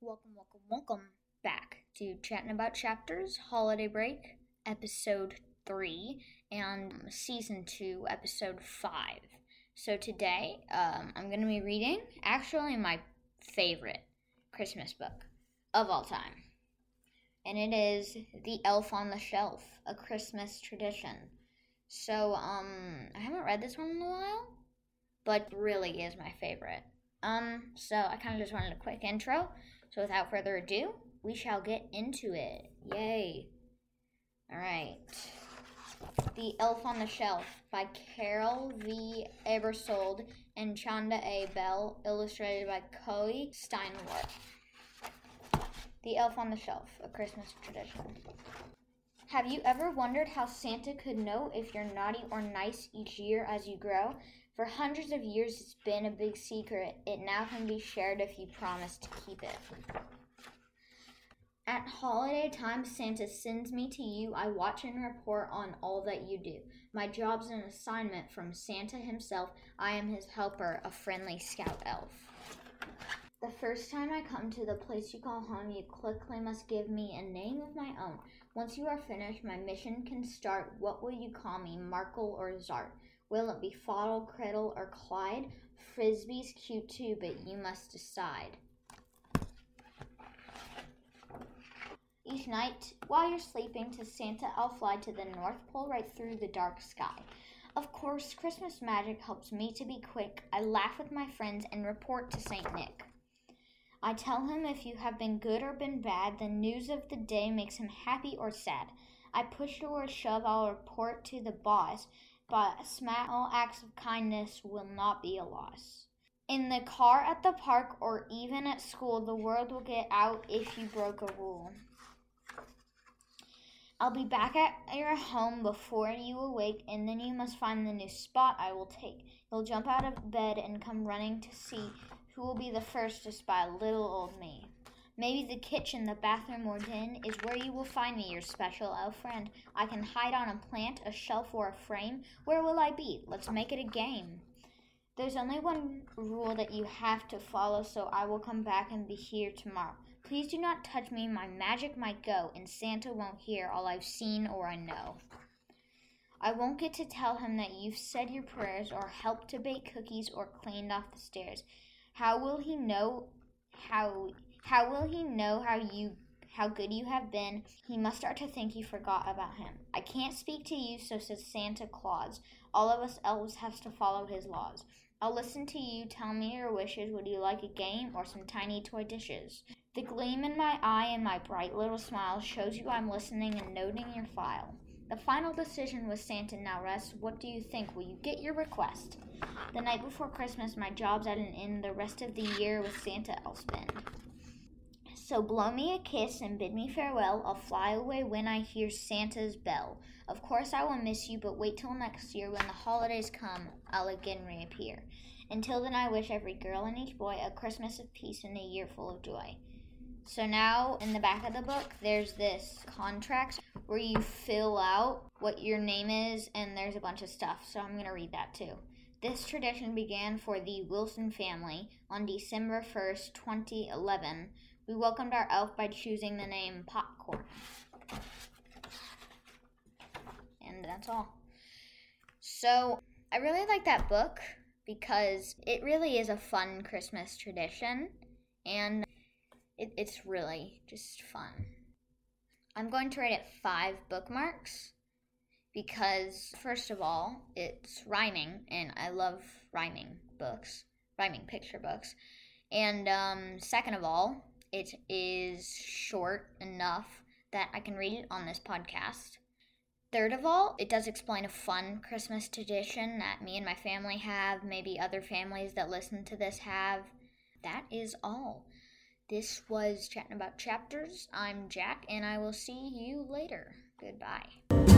Welcome, welcome, welcome back to Chatting About Chapters Holiday Break, Episode 3, and Season 2, Episode 5. So today, um, I'm going to be reading actually my favorite Christmas book of all time. And it is The Elf on the Shelf, a Christmas tradition. So, um, I haven't read this one in a while, but really is my favorite. Um, so I kind of just wanted a quick intro. So without further ado, we shall get into it. Yay. All right. The Elf on the Shelf by Carol V. Aebersold and Chanda A. Bell, illustrated by Coe Steinwart. The Elf on the Shelf, a Christmas tradition. Have you ever wondered how Santa could know if you're naughty or nice each year as you grow? For hundreds of years, it's been a big secret. It now can be shared if you promise to keep it. At holiday time, Santa sends me to you. I watch and report on all that you do. My job's an assignment from Santa himself. I am his helper, a friendly scout elf. The first time I come to the place you call home, you quickly must give me a name of my own. Once you are finished, my mission can start. What will you call me, Markle or Zart? Will it be Fottle, Criddle, or Clyde? Frisbee's cute too, but you must decide. Each night, while you're sleeping to Santa, I'll fly to the North Pole right through the dark sky. Of course, Christmas magic helps me to be quick. I laugh with my friends and report to St. Nick. I tell him if you have been good or been bad, the news of the day makes him happy or sad. I push or shove, I'll report to the boss, but small acts of kindness will not be a loss. In the car, at the park, or even at school, the world will get out if you broke a rule. I'll be back at your home before you awake, and then you must find the new spot I will take. You'll jump out of bed and come running to see who will be the first to spy little old me. Maybe the kitchen, the bathroom, or den is where you will find me, your special elf friend. I can hide on a plant, a shelf, or a frame. Where will I be? Let's make it a game. There's only one rule that you have to follow, so I will come back and be here tomorrow. Please do not touch me, my magic might go, and Santa won't hear all I've seen or I know. I won't get to tell him that you've said your prayers or helped to bake cookies or cleaned off the stairs. How will he know how how will he know how you how good you have been? He must start to think you forgot about him. I can't speak to you, so says Santa Claus. All of us elves have to follow his laws. I'll listen to you. Tell me your wishes. Would you like a game or some tiny toy dishes? The gleam in my eye and my bright little smile shows you I'm listening and noting your file. The final decision was Santa now rests. What do you think? Will you get your request? The night before Christmas, my job's at an end. The rest of the year with Santa I'll spend. So blow me a kiss and bid me farewell. I'll fly away when I hear Santa's bell. Of course I will miss you, but wait till next year when the holidays come, I'll again reappear. Until then, I wish every girl and each boy a Christmas of peace and a year full of joy. So now in the back of the book, there's this contract where you fill out what your name is, and there's a bunch of stuff. So I'm going to read that too. This tradition began for the Wilson family on December 1st, 2011. We welcomed our elf by choosing the name Popcorn. And that's all. So I really like that book because it really is a fun Christmas tradition. And it, it's really just fun. I'm going to rate it five bookmarks because, first of all, it's rhyming, and I love rhyming books, rhyming picture books. And um, second of all, it is short enough that I can read it on this podcast. Third of all, it does explain a fun Christmas tradition that me and my family have, maybe other families that listen to this have. That is all. This was Chatting About Chapters. I'm Jack, and I will see you later. Goodbye.